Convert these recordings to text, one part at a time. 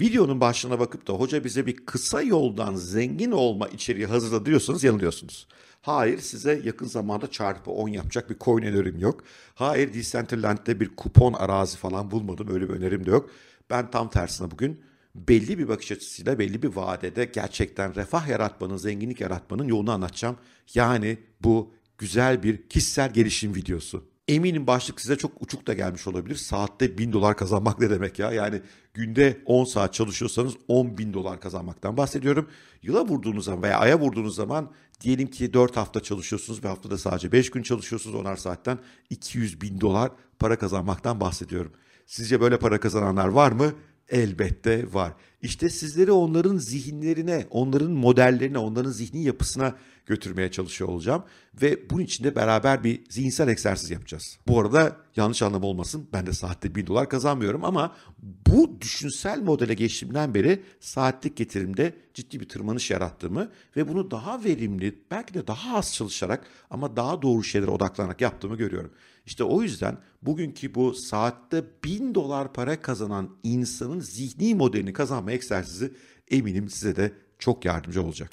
Videonun başlığına bakıp da hoca bize bir kısa yoldan zengin olma içeriği diyorsanız yanılıyorsunuz. Hayır size yakın zamanda çarpı 10 yapacak bir coin önerim yok. Hayır Decentraland'de bir kupon arazi falan bulmadım öyle bir önerim de yok. Ben tam tersine bugün belli bir bakış açısıyla belli bir vadede gerçekten refah yaratmanın, zenginlik yaratmanın yolunu anlatacağım. Yani bu güzel bir kişisel gelişim videosu. Eminim başlık size çok uçuk da gelmiş olabilir. Saatte 1000 dolar kazanmak ne demek ya? Yani günde 10 saat çalışıyorsanız 10 bin dolar kazanmaktan bahsediyorum. Yıla vurduğunuz zaman veya aya vurduğunuz zaman diyelim ki 4 hafta çalışıyorsunuz ve haftada sadece 5 gün çalışıyorsunuz 10'ar saatten 200 bin dolar para kazanmaktan bahsediyorum. Sizce böyle para kazananlar var mı? Elbette var. İşte sizleri onların zihinlerine, onların modellerine, onların zihni yapısına götürmeye çalışıyor olacağım. Ve bunun için de beraber bir zihinsel egzersiz yapacağız. Bu arada yanlış anlam olmasın ben de saatte 1000 dolar kazanmıyorum ama bu düşünsel modele geçtiğimden beri saatlik getirimde ciddi bir tırmanış yarattığımı ve bunu daha verimli belki de daha az çalışarak ama daha doğru şeylere odaklanarak yaptığımı görüyorum. İşte o yüzden bugünkü bu saatte 1000 dolar para kazanan insanın zihni modelini kazanma egzersizi eminim size de çok yardımcı olacak.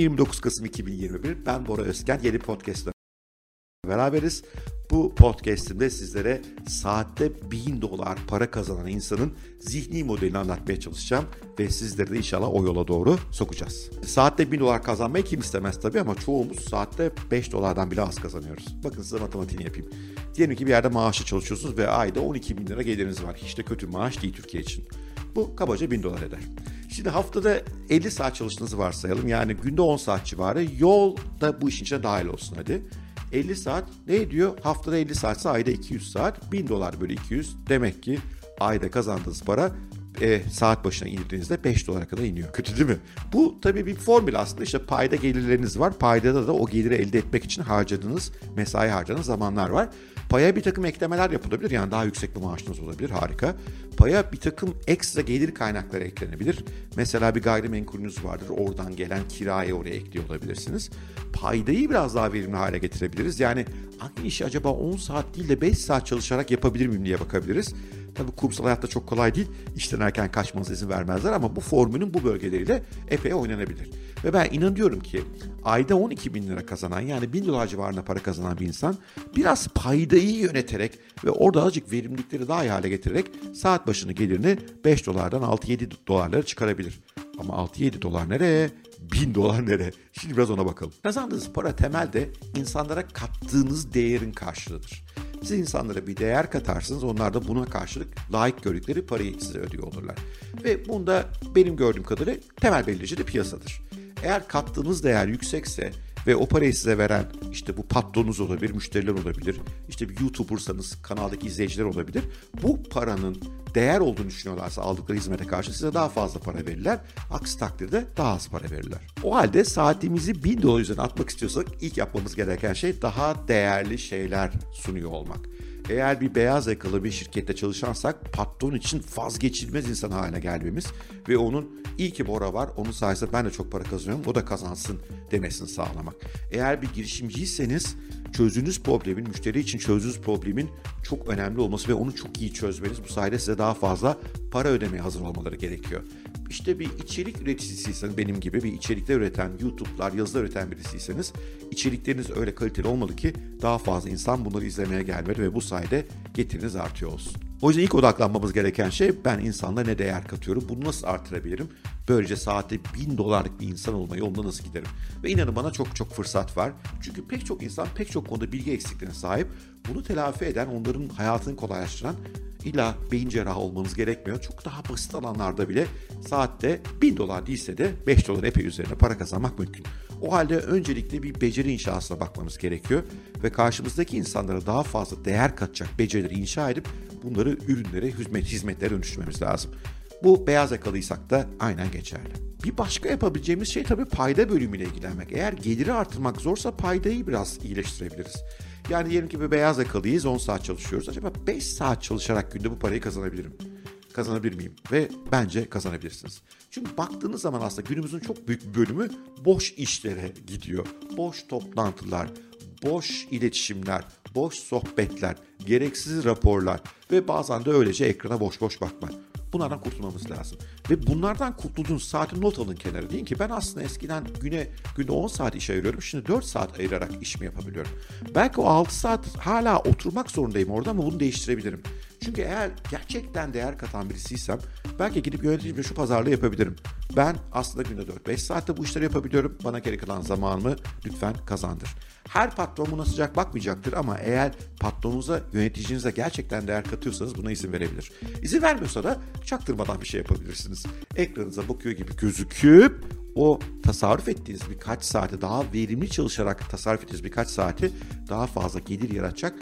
29 Kasım 2021. Ben Bora Özken. Yeni podcast'la beraberiz. Bu podcast'imde sizlere saatte 1000 dolar para kazanan insanın zihni modelini anlatmaya çalışacağım ve sizleri de inşallah o yola doğru sokacağız. Saatte 1000 dolar kazanmayı kim istemez tabii ama çoğumuz saatte 5 dolardan bile az kazanıyoruz. Bakın size matematiğini yapayım. Diyelim ki bir yerde maaşlı çalışıyorsunuz ve ayda 12 bin lira geliriniz var. Hiç de kötü maaş değil Türkiye için. Bu kabaca 1000 dolar eder. Şimdi haftada 50 saat çalıştığınızı varsayalım. Yani günde 10 saat civarı. Yol da bu işin içine dahil olsun hadi. 50 saat ne ediyor? Haftada 50 saatse ayda 200 saat. 1000 dolar bölü 200. Demek ki ayda kazandığınız para e, saat başına indirdiğinizde 5 dolara kadar iniyor. Kötü değil mi? Bu tabii bir formül aslında. İşte payda gelirleriniz var. Paydada da o geliri elde etmek için harcadığınız, mesai harcadığınız zamanlar var. Paya bir takım eklemeler yapılabilir. Yani daha yüksek bir maaşınız olabilir. Harika. Paya bir takım ekstra gelir kaynakları eklenebilir. Mesela bir gayrimenkulünüz vardır. Oradan gelen kirayı oraya ekliyor olabilirsiniz. Paydayı biraz daha verimli hale getirebiliriz. Yani aynı işi acaba 10 saat değil de 5 saat çalışarak yapabilir miyim diye bakabiliriz. Tabii kurumsal hayatta çok kolay değil. İşten erken kaçmanıza izin vermezler ama bu formülün bu bölgeleriyle epey oynanabilir. Ve ben inanıyorum ki ayda 12 bin lira kazanan yani 1000 dolar civarında para kazanan bir insan biraz paydayı yöneterek ve orada azıcık verimlilikleri daha iyi hale getirerek saat başını gelirini 5 dolardan 6-7 dolarlara çıkarabilir. Ama 6-7 dolar nereye? 1000 dolar nereye? Şimdi biraz ona bakalım. Kazandığınız para temelde insanlara kattığınız değerin karşılığıdır. Siz insanlara bir değer katarsınız. Onlar da buna karşılık layık gördükleri parayı size ödüyor olurlar. Ve bunda benim gördüğüm kadarıyla temel belirleyici de piyasadır. Eğer kattığınız değer yüksekse ve o parayı size veren işte bu patronunuz olabilir, müşteriler olabilir, işte bir YouTuber'sanız kanaldaki izleyiciler olabilir. Bu paranın değer olduğunu düşünüyorlarsa aldıkları hizmete karşı size daha fazla para verirler. Aksi takdirde daha az para verirler. O halde saatimizi 1000 dolar üzerine atmak istiyorsak ilk yapmamız gereken şey daha değerli şeyler sunuyor olmak. Eğer bir beyaz yakalı bir şirkette çalışansak patron için vazgeçilmez insan haline gelmemiz ve onun iyi ki Bora var, onun sayesinde ben de çok para kazanıyorum, o da kazansın demesini sağlamak. Eğer bir girişimciyseniz çözdüğünüz problemin, müşteri için çözdüğünüz problemin çok önemli olması ve onu çok iyi çözmeniz bu sayede size daha fazla para ödemeye hazır olmaları gerekiyor. İşte bir içerik üreticisiyseniz benim gibi bir içerikler üreten, YouTube'lar, yazılar üreten birisiyseniz içerikleriniz öyle kaliteli olmalı ki daha fazla insan bunları izlemeye gelmeli ve bu sayede getiriniz artıyor olsun. O yüzden ilk odaklanmamız gereken şey ben insanlara ne değer katıyorum, bunu nasıl artırabilirim? Böylece saatte bin dolarlık bir insan olma yolunda nasıl giderim? Ve inanın bana çok çok fırsat var. Çünkü pek çok insan pek çok konuda bilgi eksikliğine sahip. Bunu telafi eden, onların hayatını kolaylaştıran İlla beyin cerrahı olmanız gerekmiyor. Çok daha basit alanlarda bile saatte 1000 dolar değilse de 5 dolar epey üzerine para kazanmak mümkün. O halde öncelikle bir beceri inşasına bakmamız gerekiyor ve karşımızdaki insanlara daha fazla değer katacak becerileri inşa edip bunları ürünlere, hizmet, hizmetlere dönüştürmemiz lazım. Bu beyaz yakalıysak da aynen geçerli. Bir başka yapabileceğimiz şey tabii payda bölümüyle ilgilenmek. Eğer geliri artırmak zorsa paydayı biraz iyileştirebiliriz. Yani diyelim ki bir beyaz yakalıyız 10 saat çalışıyoruz. Acaba 5 saat çalışarak günde bu parayı kazanabilirim. Kazanabilir miyim? Ve bence kazanabilirsiniz. Çünkü baktığınız zaman aslında günümüzün çok büyük bir bölümü boş işlere gidiyor. Boş toplantılar, boş iletişimler, boş sohbetler, gereksiz raporlar ve bazen de öylece ekrana boş boş bakma. Bunlardan kurtulmamız lazım. Ve bunlardan kurtulduğunuz saati not alın kenara. Deyin ki ben aslında eskiden güne günde 10 saat iş ayırıyorum. Şimdi 4 saat ayırarak işimi yapabiliyorum. Belki o 6 saat hala oturmak zorundayım orada ama bunu değiştirebilirim. Çünkü eğer gerçekten değer katan birisiysem belki gidip yöneticimle şu pazarlığı yapabilirim. Ben aslında günde 4-5 saatte bu işleri yapabiliyorum. Bana geri kalan zamanımı lütfen kazandır. Her patron buna sıcak bakmayacaktır ama eğer patronunuza, yöneticinize gerçekten değer katıyorsanız buna izin verebilir. İzin vermiyorsa da çaktırmadan bir şey yapabilirsiniz. Ekranınıza bakıyor gibi gözüküp o tasarruf ettiğiniz birkaç saati daha verimli çalışarak tasarruf ettiğiniz birkaç saati daha fazla gelir yaratacak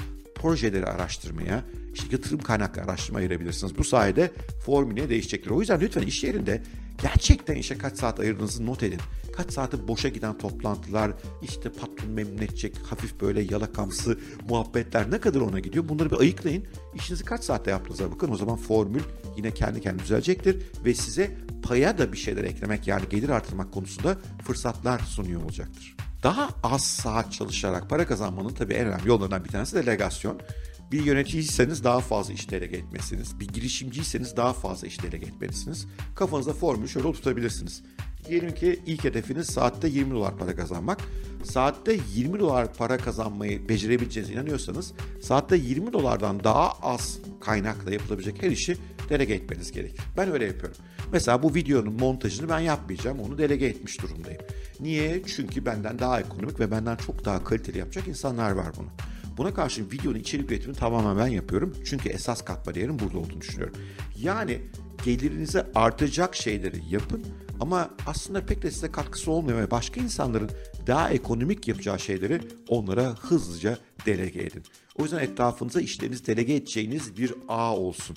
projeleri araştırmaya, işte yatırım kaynaklı araştırma ayırabilirsiniz. Bu sayede formüle değişecektir. O yüzden lütfen iş yerinde gerçekten işe kaç saat ayırdığınızı not edin. Kaç saati boşa giden toplantılar, işte patron memnun edecek hafif böyle yalakamsı muhabbetler ne kadar ona gidiyor? Bunları bir ayıklayın. İşinizi kaç saatte yaptığınıza bakın. O zaman formül yine kendi kendine düzelecektir ve size paya da bir şeyler eklemek yani gelir artırmak konusunda fırsatlar sunuyor olacaktır. Daha az saat çalışarak para kazanmanın tabii en önemli yollarından bir tanesi delegasyon. Bir yöneticiyseniz daha fazla iş delege etmesiniz. Bir girişimciyseniz daha fazla iş delege etmelisiniz. Kafanızda formülü şöyle oturtabilirsiniz. Diyelim ki ilk hedefiniz saatte 20 dolar para kazanmak. Saatte 20 dolar para kazanmayı becerebileceğinize inanıyorsanız saatte 20 dolardan daha az kaynakla yapılabilecek her işi delege etmeniz gerekir. Ben öyle yapıyorum. Mesela bu videonun montajını ben yapmayacağım. Onu delege etmiş durumdayım. Niye? Çünkü benden daha ekonomik ve benden çok daha kaliteli yapacak insanlar var bunu. Buna karşın videonun içerik üretimini tamamen ben yapıyorum. Çünkü esas katma değerin burada olduğunu düşünüyorum. Yani gelirinize artacak şeyleri yapın ama aslında pek de size katkısı olmuyor ve başka insanların daha ekonomik yapacağı şeyleri onlara hızlıca delege edin. O yüzden etrafınıza işlerinizi delege edeceğiniz bir ağ olsun.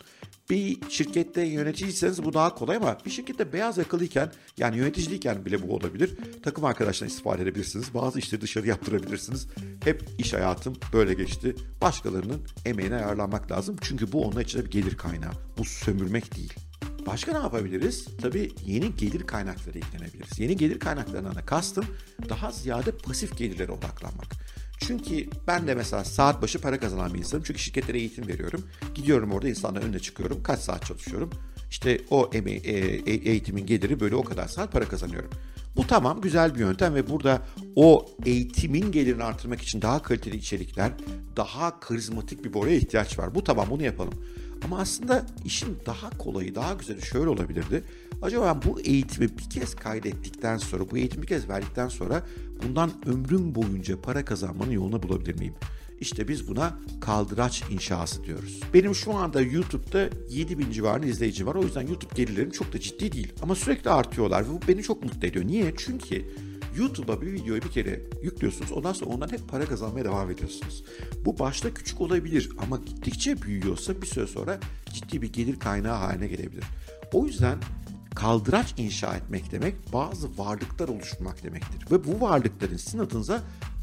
Bir şirkette yöneticiyseniz bu daha kolay ama bir şirkette beyaz yakalıyken yani yöneticiyken bile bu olabilir. Takım arkadaşlarına istifade edebilirsiniz. Bazı işleri dışarı yaptırabilirsiniz. Hep iş hayatım böyle geçti. Başkalarının emeğine ayarlanmak lazım. Çünkü bu onun için bir gelir kaynağı. Bu sömürmek değil. Başka ne yapabiliriz? Tabii yeni gelir kaynakları eklenebiliriz. Yeni gelir kaynaklarına da kastım daha ziyade pasif gelirlere odaklanmak. Çünkü ben de mesela saat başı para kazanan bir insanım. Çünkü şirketlere eğitim veriyorum. Gidiyorum orada insanların önüne çıkıyorum. Kaç saat çalışıyorum. İşte o e, e, eğitimin geliri böyle o kadar saat para kazanıyorum. Bu tamam güzel bir yöntem ve burada o eğitimin gelirini artırmak için daha kaliteli içerikler, daha karizmatik bir boraya ihtiyaç var. Bu tamam bunu yapalım. Ama aslında işin daha kolayı, daha güzeli şöyle olabilirdi. Acaba ben bu eğitimi bir kez kaydettikten sonra, bu eğitimi bir kez verdikten sonra bundan ömrüm boyunca para kazanmanın yolunu bulabilir miyim? İşte biz buna kaldıraç inşası diyoruz. Benim şu anda YouTube'da 7000 civarında izleyici var. O yüzden YouTube gelirlerim çok da ciddi değil. Ama sürekli artıyorlar ve bu beni çok mutlu ediyor. Niye? Çünkü YouTube'a bir videoyu bir kere yüklüyorsunuz. Ondan sonra ondan hep para kazanmaya devam ediyorsunuz. Bu başta küçük olabilir ama gittikçe büyüyorsa bir süre sonra ciddi bir gelir kaynağı haline gelebilir. O yüzden kaldıraç inşa etmek demek bazı varlıklar oluşturmak demektir. Ve bu varlıkların sizin adınıza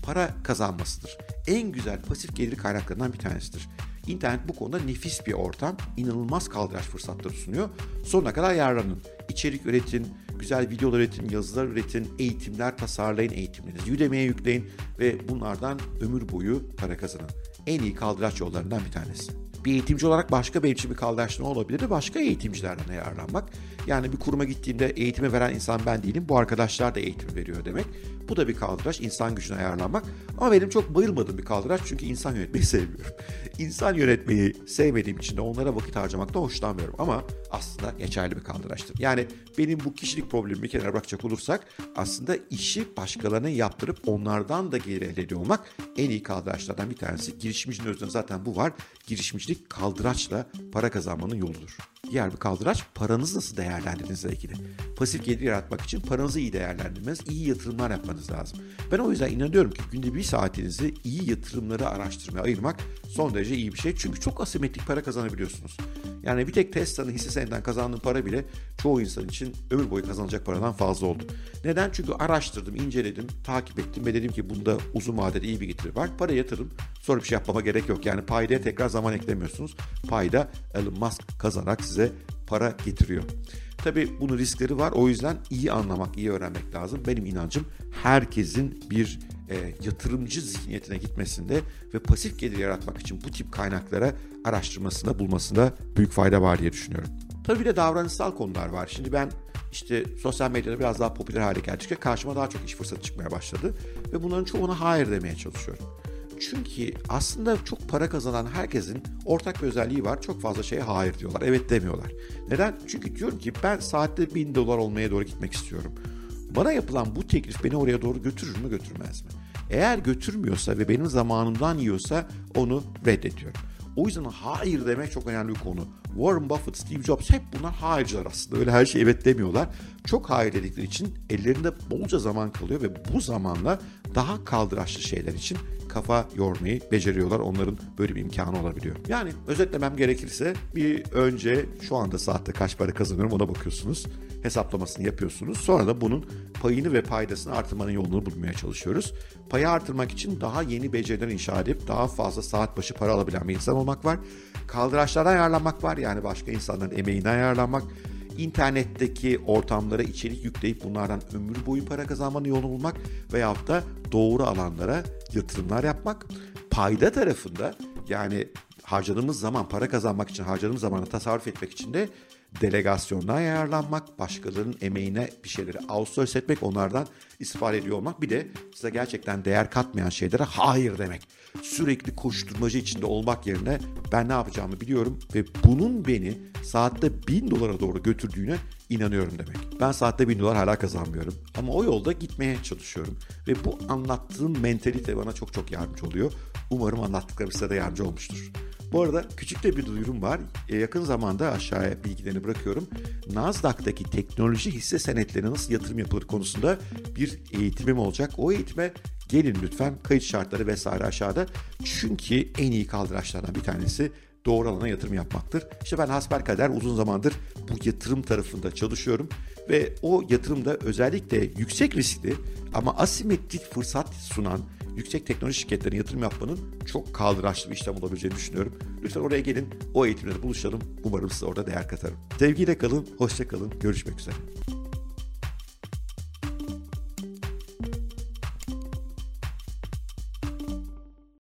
para kazanmasıdır. En güzel pasif gelir kaynaklarından bir tanesidir. İnternet bu konuda nefis bir ortam, inanılmaz kaldıraç fırsatları sunuyor. Sonuna kadar yararlanın. İçerik üretin, güzel videolar üretin, yazılar üretin, eğitimler tasarlayın, eğitimlerinizi Udemy'ye yükleyin ve bunlardan ömür boyu para kazanın. En iyi kaldıraç yollarından bir tanesi. Bir eğitimci olarak başka bir için bir kaldıraç ne olabilir? Başka eğitimcilerden yararlanmak. Yani bir kuruma gittiğinde eğitimi veren insan ben değilim. Bu arkadaşlar da eğitim veriyor demek. Bu da bir kaldıraç. insan gücüne ayarlanmak. Ama benim çok bayılmadığım bir kaldıraç çünkü insan yönetmeyi sevmiyorum. İnsan yönetmeyi sevmediğim için de onlara vakit harcamaktan hoşlanmıyorum. Ama aslında geçerli bir kaldıraçtır. Yani benim bu kişilik problemimi bir kenara bırakacak olursak aslında işi başkalarına yaptırıp onlardan da gelir elde ediyor olmak en iyi kaldıraçlardan bir tanesi. Girişimcinin özünde zaten bu var. Girişimcilik kaldıraçla para kazanmanın yoludur. Diğer bir kaldıraç paranızı nasıl değerlendirdiğinizle ilgili. Pasif gelir yaratmak için paranızı iyi değerlendirmeniz, iyi yatırımlar yapmanız lazım. Ben o yüzden inanıyorum ki günde bir saatinizi iyi yatırımları araştırmaya ayırmak son derece iyi bir şey. Çünkü çok asimetrik para kazanabiliyorsunuz. Yani bir tek Tesla'nın hisse senedinden kazandığım para bile çoğu insan için ömür boyu kazanacak paradan fazla oldu. Neden? Çünkü araştırdım, inceledim, takip ettim ve dedim ki bunda uzun vadede iyi bir getiri var. Para yatırım, sonra bir şey yapmama gerek yok. Yani paydaya tekrar zaman eklemiyorsunuz. Payda Elon Musk kazanarak size para getiriyor. Tabii bunun riskleri var. O yüzden iyi anlamak, iyi öğrenmek lazım. Benim inancım herkesin bir e, yatırımcı zihniyetine gitmesinde ve pasif gelir yaratmak için bu tip kaynaklara araştırmasında, bulmasında büyük fayda var diye düşünüyorum. Tabii bir de davranışsal konular var. Şimdi ben işte sosyal medyada biraz daha popüler hale geldikçe karşıma daha çok iş fırsatı çıkmaya başladı. Ve bunların çoğuna hayır demeye çalışıyorum. Çünkü aslında çok para kazanan herkesin ortak bir özelliği var. Çok fazla şeye hayır diyorlar. Evet demiyorlar. Neden? Çünkü diyorum ki ben saatte bin dolar olmaya doğru gitmek istiyorum. Bana yapılan bu teklif beni oraya doğru götürür mü götürmez mi? Eğer götürmüyorsa ve benim zamanımdan yiyorsa onu reddediyorum. O yüzden hayır demek çok önemli bir konu. Warren Buffett, Steve Jobs hep bunlar hayırcılar aslında. Öyle her şey evet demiyorlar. Çok hayır dedikleri için ellerinde bolca zaman kalıyor ve bu zamanla daha kaldıraçlı şeyler için kafa yormayı beceriyorlar. Onların böyle bir imkanı olabiliyor. Yani özetlemem gerekirse bir önce şu anda saatte kaç para kazanıyorum ona bakıyorsunuz. Hesaplamasını yapıyorsunuz. Sonra da bunun payını ve paydasını artırmanın yolunu bulmaya çalışıyoruz. Payı artırmak için daha yeni beceriler inşa edip daha fazla saat başı para alabilen bir insan olmak var. Kaldıraçlardan ayarlanmak var. Yani başka insanların emeğinden ayarlanmak internetteki ortamlara içerik yükleyip bunlardan ömür boyu para kazanmanın yolunu bulmak veyahut da doğru alanlara yatırımlar yapmak. Payda tarafında yani harcadığımız zaman para kazanmak için harcadığımız zamanı tasarruf etmek için de delegasyondan ayarlanmak, başkalarının emeğine bir şeyleri outsource etmek, onlardan istifade ediyor olmak. Bir de size gerçekten değer katmayan şeylere hayır demek. Sürekli koşturmacı içinde olmak yerine ben ne yapacağımı biliyorum ve bunun beni saatte bin dolara doğru götürdüğüne inanıyorum demek. Ben saatte bin dolar hala kazanmıyorum. Ama o yolda gitmeye çalışıyorum. Ve bu anlattığım mentalite bana çok çok yardımcı oluyor. Umarım anlattıklarım size de yardımcı olmuştur. Bu arada küçük de bir duyurum var. E, yakın zamanda aşağıya bilgilerini bırakıyorum. Nasdaq'taki teknoloji hisse senetlerine nasıl yatırım yapılır konusunda bir eğitimim olacak. O eğitime gelin lütfen. Kayıt şartları vesaire aşağıda. Çünkü en iyi kaldıraçlardan bir tanesi doğru alana yatırım yapmaktır. İşte ben hasbelkader uzun zamandır bu yatırım tarafında çalışıyorum ve o yatırımda özellikle yüksek riskli ama asimetrik fırsat sunan yüksek teknoloji şirketlerine yatırım yapmanın çok kaldıraçlı bir işlem olabileceğini düşünüyorum. Lütfen oraya gelin, o eğitimleri buluşalım. Umarım size orada değer katarım. Sevgiyle kalın, hoşça kalın, görüşmek üzere.